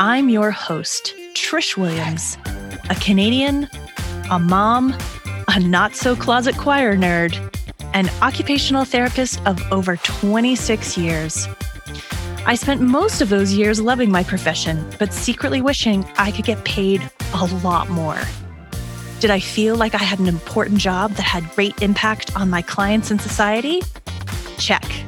I'm your host, Trish Williams, a Canadian, a mom, a not so closet choir nerd, an occupational therapist of over 26 years. I spent most of those years loving my profession, but secretly wishing I could get paid a lot more. Did I feel like I had an important job that had great impact on my clients and society? Check.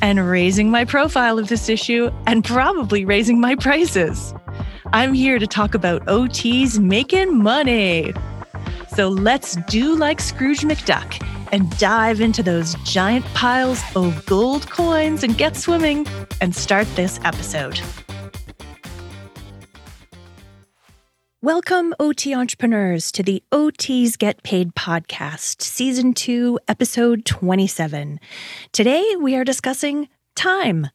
and raising my profile of this issue and probably raising my prices. I'm here to talk about OTs making money. So let's do like Scrooge McDuck and dive into those giant piles of gold coins and get swimming and start this episode. Welcome, OT entrepreneurs, to the OTs Get Paid podcast, season two, episode 27. Today, we are discussing time.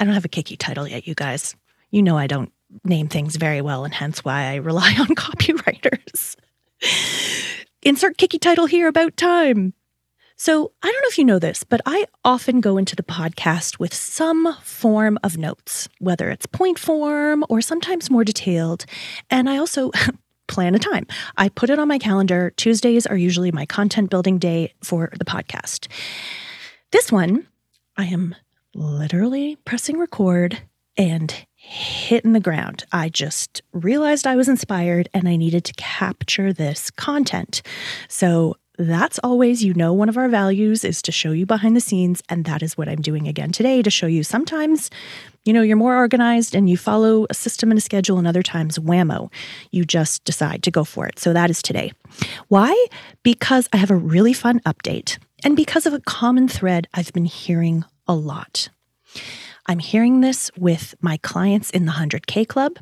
I don't have a kicky title yet, you guys. You know I don't name things very well, and hence why I rely on copywriters. Insert kicky title here about time. So, I don't know if you know this, but I often go into the podcast with some form of notes, whether it's point form or sometimes more detailed. And I also plan a time. I put it on my calendar. Tuesdays are usually my content building day for the podcast. This one, I am literally pressing record and hitting the ground. I just realized I was inspired and I needed to capture this content. So that's always, you know, one of our values is to show you behind the scenes. And that is what I'm doing again today to show you sometimes, you know, you're more organized and you follow a system and a schedule, and other times, whammo, you just decide to go for it. So that is today. Why? Because I have a really fun update and because of a common thread I've been hearing a lot. I'm hearing this with my clients in the 100K Club.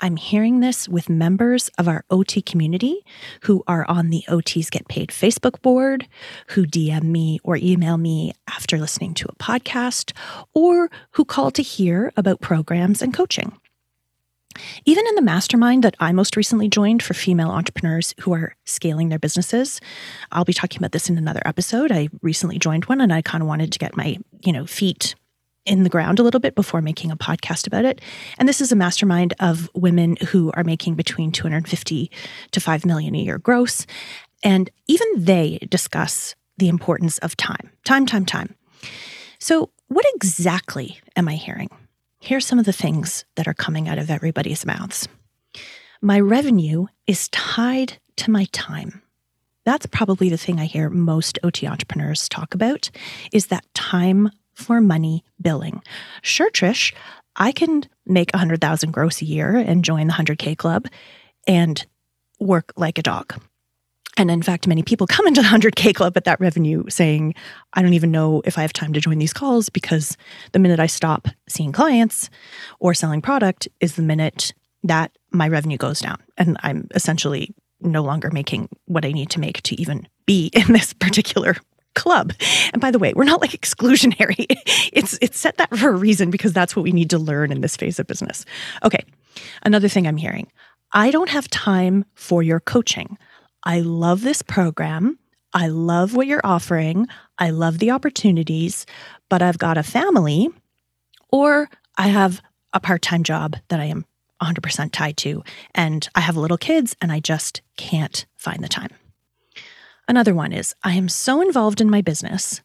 I'm hearing this with members of our OT community who are on the OTs Get Paid Facebook board, who DM me or email me after listening to a podcast, or who call to hear about programs and coaching. Even in the mastermind that I most recently joined for female entrepreneurs who are scaling their businesses, I'll be talking about this in another episode. I recently joined one and I kind of wanted to get my, you know, feet in the ground a little bit before making a podcast about it. And this is a mastermind of women who are making between 250 to 5 million a year gross. And even they discuss the importance of time, time, time, time. So, what exactly am I hearing? Here's some of the things that are coming out of everybody's mouths. My revenue is tied to my time. That's probably the thing I hear most OT entrepreneurs talk about is that time for money billing. Sure, Trish, I can make 100,000 gross a year and join the 100K club and work like a dog. And in fact, many people come into the 100K club at that revenue saying, I don't even know if I have time to join these calls because the minute I stop seeing clients or selling product is the minute that my revenue goes down. And I'm essentially no longer making what I need to make to even be in this particular club. And by the way, we're not like exclusionary. It's it's set that for a reason because that's what we need to learn in this phase of business. Okay. Another thing I'm hearing. I don't have time for your coaching. I love this program. I love what you're offering. I love the opportunities, but I've got a family or I have a part-time job that I am 100% tied to and I have little kids and I just can't find the time. Another one is I am so involved in my business.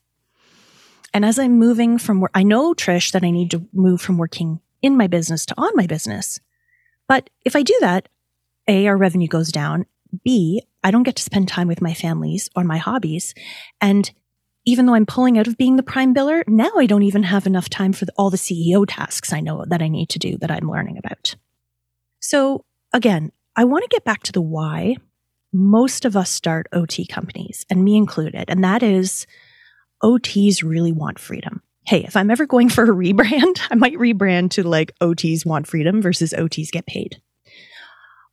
And as I'm moving from where I know, Trish, that I need to move from working in my business to on my business, But if I do that, A, our revenue goes down. B, I don't get to spend time with my families or my hobbies. And even though I'm pulling out of being the prime biller, now I don't even have enough time for the, all the CEO tasks I know that I need to do that I'm learning about. So again, I want to get back to the why most of us start OT companies, and me included, and that is OTs really want freedom. Hey, if I'm ever going for a rebrand, I might rebrand to like OTs want freedom versus OTs get paid.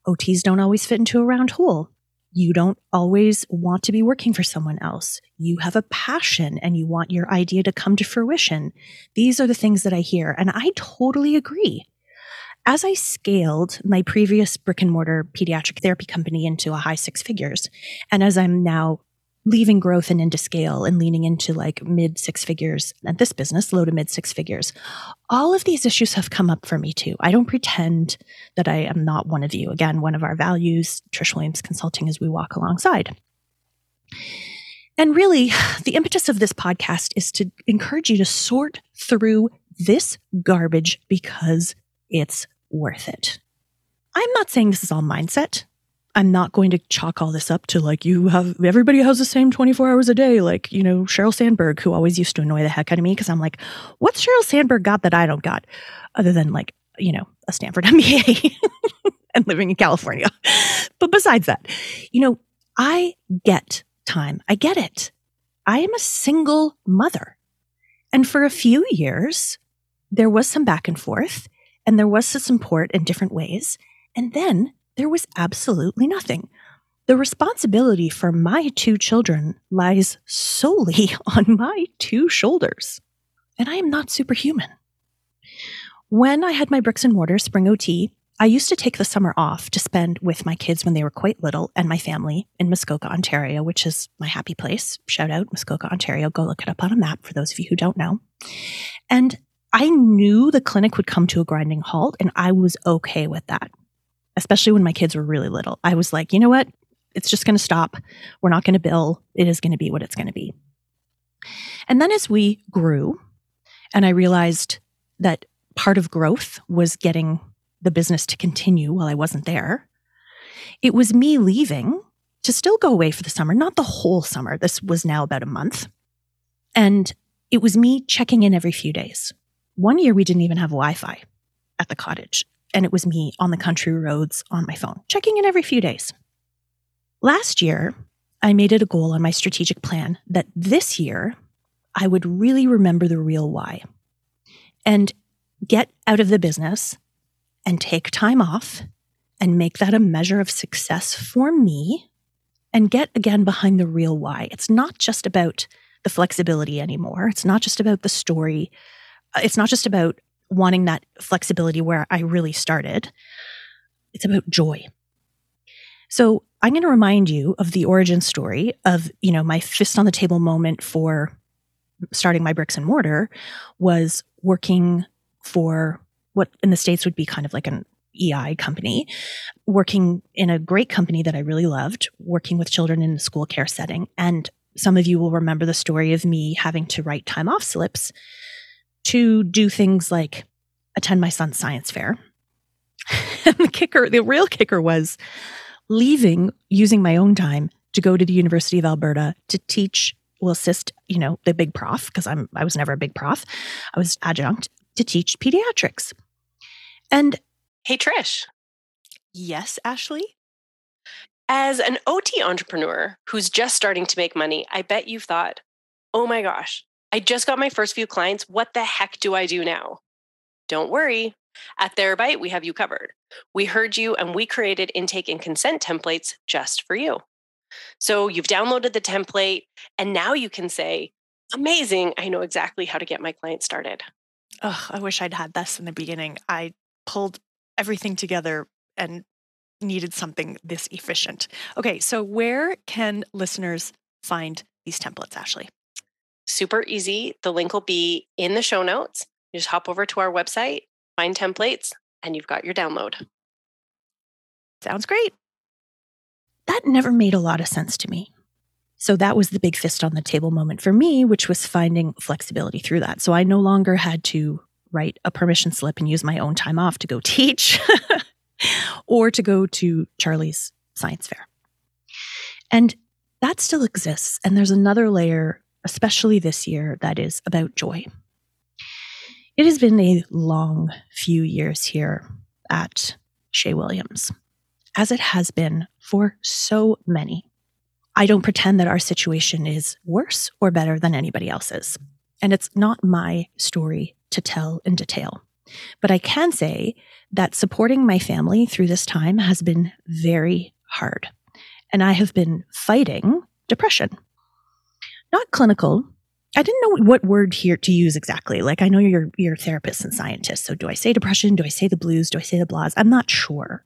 OTs don't always fit into a round hole. You don't always want to be working for someone else. You have a passion and you want your idea to come to fruition. These are the things that I hear, and I totally agree. As I scaled my previous brick and mortar pediatric therapy company into a high six figures, and as I'm now leaving growth and into scale and leaning into like mid six figures at this business, low to mid six figures, all of these issues have come up for me too. I don't pretend that I am not one of you. Again, one of our values, Trish Williams Consulting, is we walk alongside. And really, the impetus of this podcast is to encourage you to sort through this garbage because it's worth it. I'm not saying this is all mindset. I'm not going to chalk all this up to like you have everybody has the same 24 hours a day, like, you know, Sheryl Sandberg, who always used to annoy the heck out of me because I'm like, what's Sheryl Sandberg got that I don't got? Other than like, you know, a Stanford MBA and living in California. But besides that, you know, I get time. I get it. I am a single mother. And for a few years, there was some back and forth and there was support in different ways. And then there was absolutely nothing. The responsibility for my two children lies solely on my two shoulders. And I am not superhuman. When I had my bricks and mortar spring OT, I used to take the summer off to spend with my kids when they were quite little and my family in Muskoka, Ontario, which is my happy place. Shout out Muskoka, Ontario. Go look it up on a map for those of you who don't know. And I knew the clinic would come to a grinding halt, and I was okay with that, especially when my kids were really little. I was like, you know what? It's just going to stop. We're not going to bill. It is going to be what it's going to be. And then as we grew, and I realized that part of growth was getting the business to continue while I wasn't there, it was me leaving to still go away for the summer, not the whole summer. This was now about a month. And it was me checking in every few days one year we didn't even have Wi Fi at the cottage, and it was me on the country roads on my phone, checking in every few days. Last year, I made it a goal on my strategic plan that this year I would really remember the real why and get out of the business and take time off and make that a measure of success for me and get again behind the real why. It's not just about the flexibility anymore. It's not just about the story it's not just about wanting that flexibility where I really started. It's about joy. So I'm going to remind you of the origin story of, you know, my fist on the table moment for starting my bricks and mortar was working for what in the States would be kind of like an EI company, working in a great company that I really loved, working with children in a school care setting. And some of you will remember the story of me having to write time off slips to do things like attend my son's science fair. and the kicker, the real kicker was leaving using my own time to go to the University of Alberta to teach, will assist, you know, the big prof, because I'm I was never a big prof. I was adjunct to teach pediatrics. And hey Trish. Yes, Ashley. As an OT entrepreneur who's just starting to make money, I bet you've thought, oh my gosh, I just got my first few clients. What the heck do I do now? Don't worry. At Therabyte, we have you covered. We heard you and we created intake and consent templates just for you. So you've downloaded the template and now you can say, Amazing, I know exactly how to get my client started. Oh, I wish I'd had this in the beginning. I pulled everything together and needed something this efficient. Okay, so where can listeners find these templates, Ashley? Super easy. The link will be in the show notes. You just hop over to our website, find templates, and you've got your download. Sounds great. That never made a lot of sense to me. So that was the big fist on the table moment for me, which was finding flexibility through that. So I no longer had to write a permission slip and use my own time off to go teach. or to go to Charlie's science fair. And that still exists. And there's another layer, especially this year, that is about joy. It has been a long few years here at Chez Williams, as it has been for so many. I don't pretend that our situation is worse or better than anybody else's. And it's not my story to tell in detail. But I can say that supporting my family through this time has been very hard. And I have been fighting depression. Not clinical. I didn't know what word here to use exactly. Like I know you're you're therapists and scientists. So do I say depression? Do I say the blues? Do I say the blahs? I'm not sure.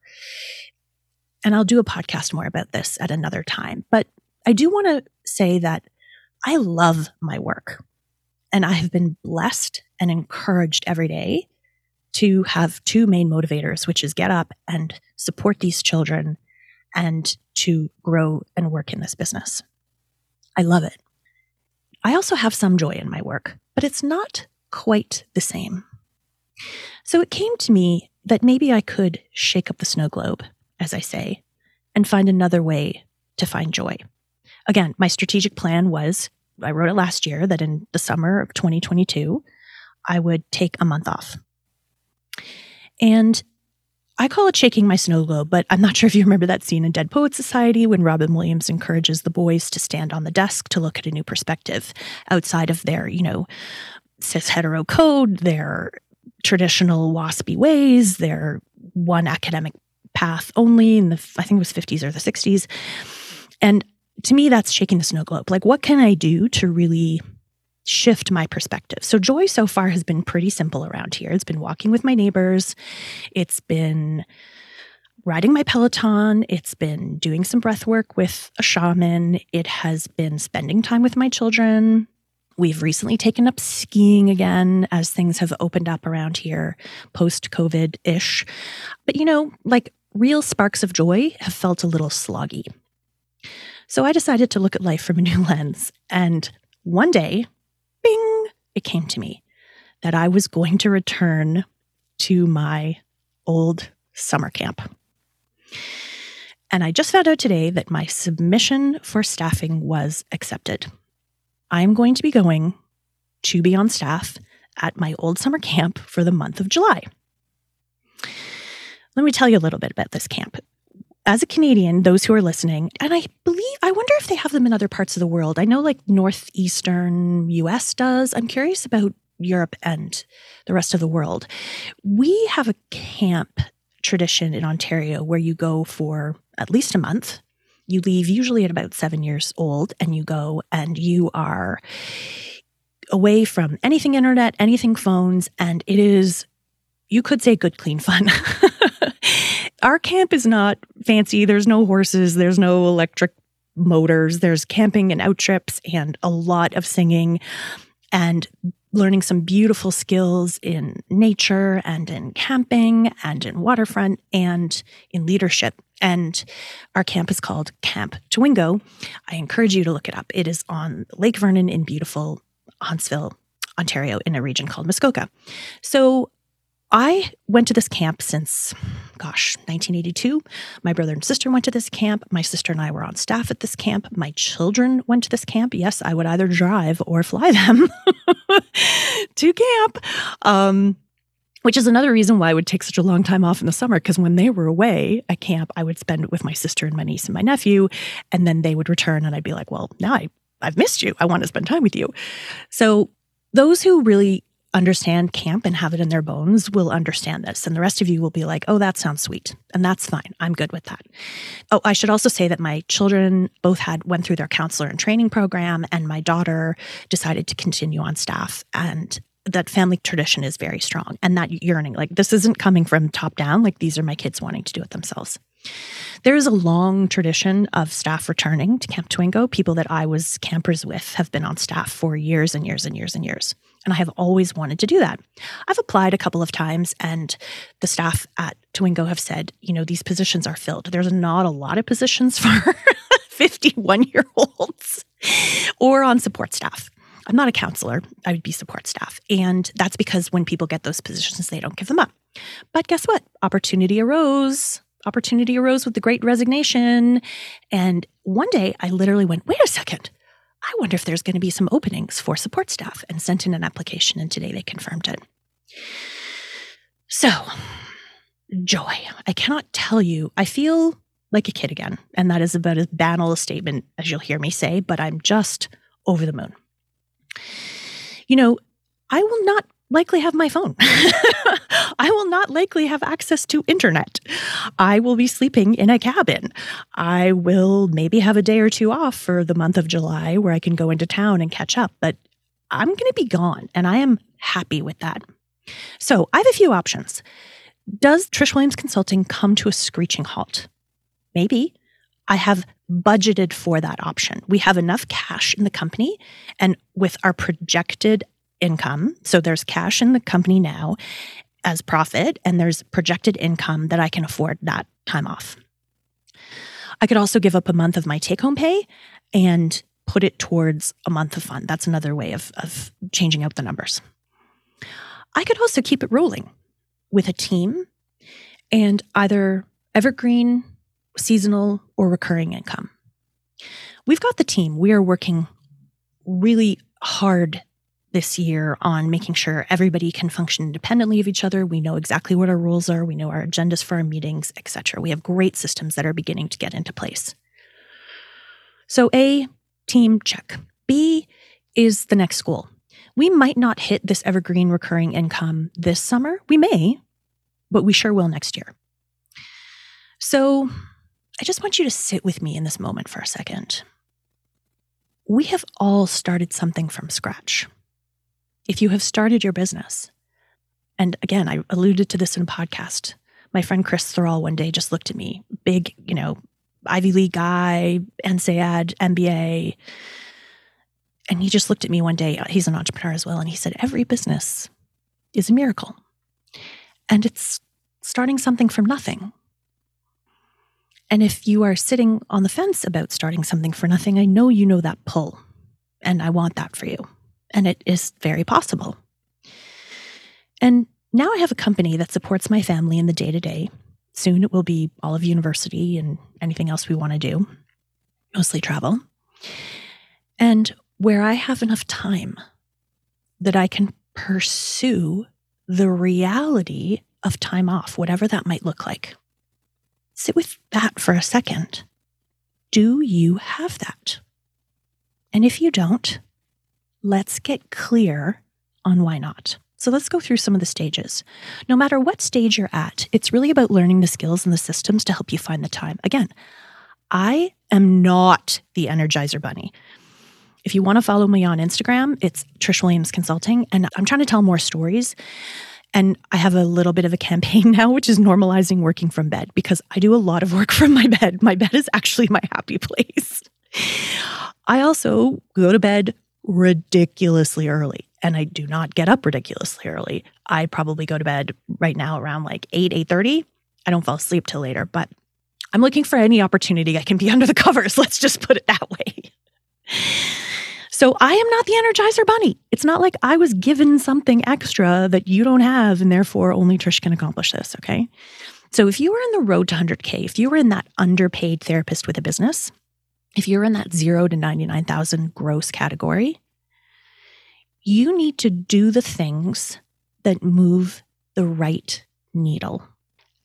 And I'll do a podcast more about this at another time. But I do want to say that I love my work. And I have been blessed and encouraged every day to have two main motivators, which is get up and support these children and to grow and work in this business. I love it. I also have some joy in my work, but it's not quite the same. So it came to me that maybe I could shake up the snow globe, as I say, and find another way to find joy. Again, my strategic plan was I wrote it last year that in the summer of 2022, I would take a month off. And I call it shaking my snow globe, but I'm not sure if you remember that scene in Dead Poets Society when Robin Williams encourages the boys to stand on the desk to look at a new perspective outside of their, you know, cis hetero code, their traditional waspy ways, their one academic path only in the, I think it was 50s or the 60s. And to me, that's shaking the snow globe. Like, what can I do to really shift my perspective. So, joy so far has been pretty simple around here. It's been walking with my neighbors, it's been riding my Peloton, it's been doing some breath work with a shaman, it has been spending time with my children. We've recently taken up skiing again as things have opened up around here post COVID ish. But you know, like real sparks of joy have felt a little sloggy. So I decided to look at life from a new lens. And one day, bing, it came to me that I was going to return to my old summer camp. And I just found out today that my submission for staffing was accepted. I'm going to be going to be on staff at my old summer camp for the month of July. Let me tell you a little bit about this camp as a Canadian, those who are listening, and I believe, I wonder if they have them in other parts of the world. I know like Northeastern US does. I'm curious about Europe and the rest of the world. We have a camp tradition in Ontario where you go for at least a month. You leave usually at about seven years old and you go and you are away from anything internet, anything phones, and it is, you could say good, clean fun. our camp is not fancy. There's no horses, there's no electric motors, there's camping and out trips and a lot of singing and learning some beautiful skills in nature and in camping and in waterfront and in leadership. And our camp is called Camp Tawingo. I encourage you to look it up. It is on Lake Vernon in beautiful Huntsville, Ontario, in a region called Muskoka. So I went to this camp since, gosh, 1982. My brother and sister went to this camp. My sister and I were on staff at this camp. My children went to this camp. Yes, I would either drive or fly them to camp. Um, which is another reason why I would take such a long time off in the summer because when they were away at camp, I would spend it with my sister and my niece and my nephew, and then they would return, and I'd be like, "Well, now I, I've missed you. I want to spend time with you." So those who really understand camp and have it in their bones will understand this. And the rest of you will be like, oh, that sounds sweet. And that's fine. I'm good with that. Oh, I should also say that my children both had went through their counselor and training program, and my daughter decided to continue on staff. And that family tradition is very strong and that yearning. Like this isn't coming from top down, like these are my kids wanting to do it themselves. There is a long tradition of staff returning to Camp Tawingo. People that I was campers with have been on staff for years and years and years and years. And I have always wanted to do that. I've applied a couple of times, and the staff at Tawingo have said, you know, these positions are filled. There's not a lot of positions for 51 year olds or on support staff. I'm not a counselor, I would be support staff. And that's because when people get those positions, they don't give them up. But guess what? Opportunity arose. Opportunity arose with the great resignation. And one day I literally went, wait a second. I wonder if there's going to be some openings for support staff and sent in an application. And today they confirmed it. So, joy. I cannot tell you. I feel like a kid again. And that is about as banal a statement as you'll hear me say, but I'm just over the moon. You know, I will not likely have my phone. I will not likely have access to internet. I will be sleeping in a cabin. I will maybe have a day or two off for the month of July where I can go into town and catch up, but I'm going to be gone and I am happy with that. So I have a few options. Does Trish Williams Consulting come to a screeching halt? Maybe. I have budgeted for that option. We have enough cash in the company, and with our projected income, so there's cash in the company now as profit, and there's projected income that I can afford that time off. I could also give up a month of my take home pay and put it towards a month of fun. That's another way of, of changing out the numbers. I could also keep it rolling with a team and either evergreen, seasonal, or recurring income. We've got the team. We are working really hard this year on making sure everybody can function independently of each other. We know exactly what our rules are, we know our agendas for our meetings, etc. We have great systems that are beginning to get into place. So A, team check. B is the next school we might not hit this evergreen recurring income this summer. We may, but we sure will next year. So I just want you to sit with me in this moment for a second. We have all started something from scratch. If you have started your business, and again, I alluded to this in a podcast. My friend Chris Thrall one day just looked at me, big, you know, Ivy League guy, INSEAD, MBA, and he just looked at me one day. Uh, he's an entrepreneur as well. And he said, Every business is a miracle. And it's starting something from nothing. And if you are sitting on the fence about starting something for nothing, I know you know that pull. And I want that for you. And it is very possible. And now I have a company that supports my family in the day to day. Soon it will be all of university and anything else we want to do, mostly travel. And where I have enough time that I can pursue the reality of time off, whatever that might look like. Sit with that for a second. Do you have that? And if you don't, let's get clear on why not. So let's go through some of the stages. No matter what stage you're at, it's really about learning the skills and the systems to help you find the time. Again, I am not the Energizer Bunny. If you want to follow me on Instagram, it's Trish Williams Consulting. And I'm trying to tell more stories. And I have a little bit of a campaign now, which is normalizing working from bed because I do a lot of work from my bed. My bed is actually my happy place. I also go to bed ridiculously early and I do not get up ridiculously early. I probably go to bed right now around like 8, 8:30. I don't fall asleep till later, but I'm looking for any opportunity I can be under the covers. Let's just put it that way. So I am not the Energizer Bunny. It's not like I was given something extra that you don't have, and therefore only Trish can accomplish this. Okay. So if you were in the road to 100K, if you were in that underpaid therapist with a business, if you're in that zero to 99,000 gross category, you need to do the things that move the right needle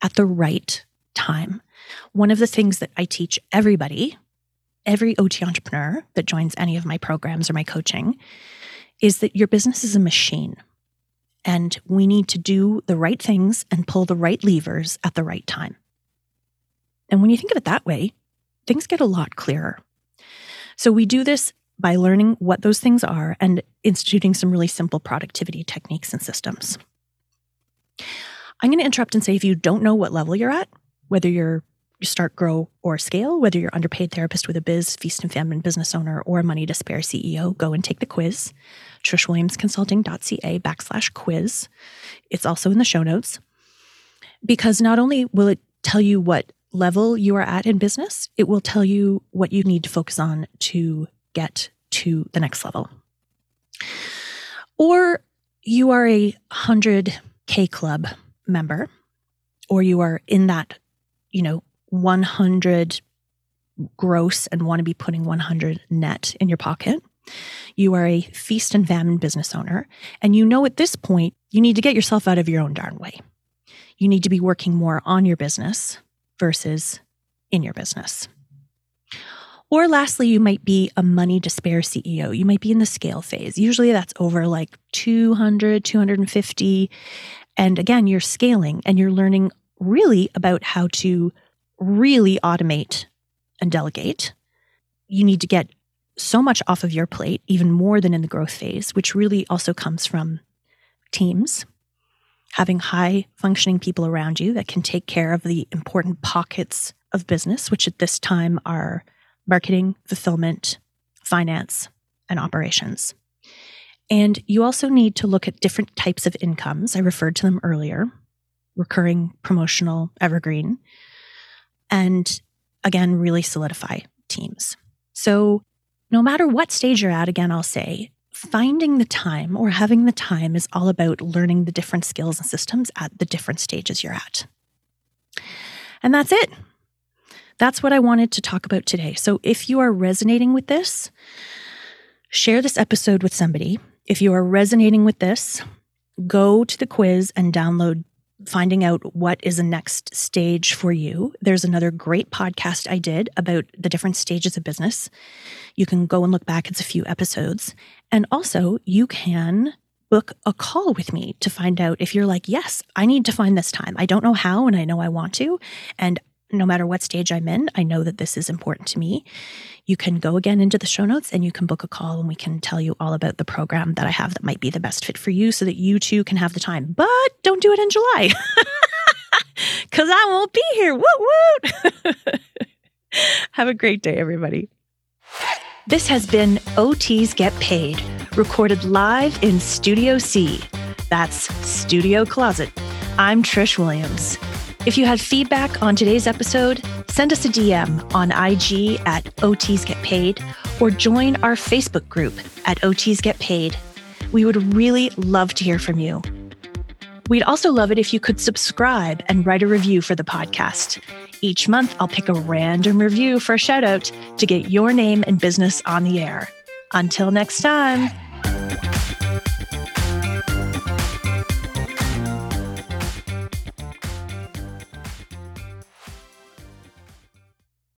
at the right time. One of the things that I teach everybody every OT entrepreneur that joins any of my programs or my coaching is that your business is a machine. And we need to do the right things and pull the right levers at the right time. And when you think of it that way, things get a lot clearer. So we do this by learning what those things are and instituting some really simple productivity techniques and systems. I'm going to interrupt and say if you don't know what level you're at, whether you're start, grow, or scale, whether you're underpaid therapist with a biz, feast and famine business owner, or a money to spare CEO, go and take the quiz. TrishWilliamsConsulting.ca backslash quiz. It's also in the show notes. Because not only will it tell you what level you are at in business, it will tell you what you need to focus on to get to the next level. Or you are a 100K club member or you are in that, you know, 100 gross and want to be putting 100 net in your pocket, you are a feast and famine business owner, and you know at this point you need to get yourself out of your own darn way. You need to be working more on your business versus in your business. Or lastly, you might be a money spare CEO. You might be in the scale phase. Usually that's over like 200, 250. And again, you're scaling and you're learning really about how to really automate and delegate. You need to get so much off of your plate, even more than in the growth phase, which really also comes from teams, having high functioning people around you that can take care of the important pockets of business, which at this time are marketing, fulfillment, finance, and operations. And you also need to look at different types of incomes. I referred to them earlier recurring, promotional, evergreen. And again, really solidify teams. So, no matter what stage you're at, again, I'll say finding the time or having the time is all about learning the different skills and systems at the different stages you're at. And that's it. That's what I wanted to talk about today. So if you are resonating with this, share this episode with somebody. If you are resonating with this, go to the quiz and download finding out what is the next stage for you. There's another great podcast I did about the different stages of business. You can go and look back, it's a few episodes. And also, you can book a call with me to find out if you're like, yes, I need to find this time. I don't know how, and I know I want to. And no matter what stage I'm in, I know that this is important to me. You can go again into the show notes and you can book a call and we can tell you all about the program that I have that might be the best fit for you so that you too can have the time. But don't do it in July because I won't be here. Woot woot. have a great day, everybody. This has been OTs Get Paid, recorded live in Studio C. That's Studio Closet. I'm Trish Williams. If you have feedback on today's episode, send us a DM on IG at OTs Get Paid or join our Facebook group at OTs Get Paid. We would really love to hear from you. We'd also love it if you could subscribe and write a review for the podcast. Each month, I'll pick a random review for a shout out to get your name and business on the air. Until next time.